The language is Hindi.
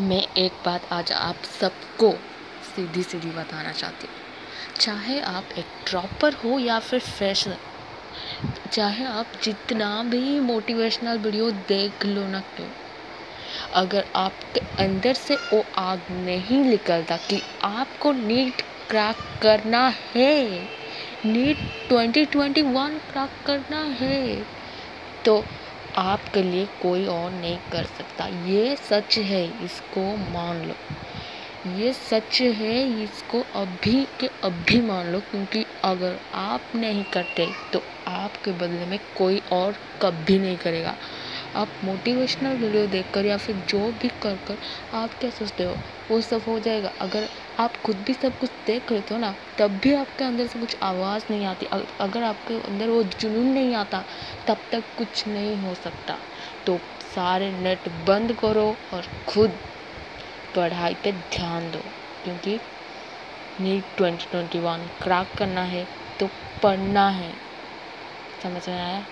मैं एक बात आज आप सबको सीधी सीधी बताना चाहती हूँ। चाहे आप एक ड्रॉपर हो या फिर फ्रेशर चाहे आप जितना भी मोटिवेशनल वीडियो देख लो ना क्यों, अगर आपके अंदर से वो आग नहीं निकलता कि आपको नीट क्रैक करना है, नीट 2021 क्रैक करना है तो आपके लिए कोई और नहीं कर सकता। ये सच है, इसको मान लो। ये सच है, इसको अभी के अभी मान लो, क्योंकि अगर आप नहीं करते तो आपके बदले में कोई और कभी नहीं करेगा। आप मोटिवेशनल वीडियो देखकर या फिर जो भी कर कर आप क्या सोचते हो, वो सब हो जाएगा। अगर आप खुद भी सब कुछ देख लेते हो ना, तब भी आपके अंदर से कुछ आवाज़ नहीं आती। अगर आपके अंदर वो जुनून नहीं आता, तब तक कुछ नहीं हो सकता। तो सारे नेट बंद करो और खुद पढ़ाई पे ध्यान दो। क्योंकि NEET twenty twenty one crack करना है तो पढ़ना है। समझ में आया?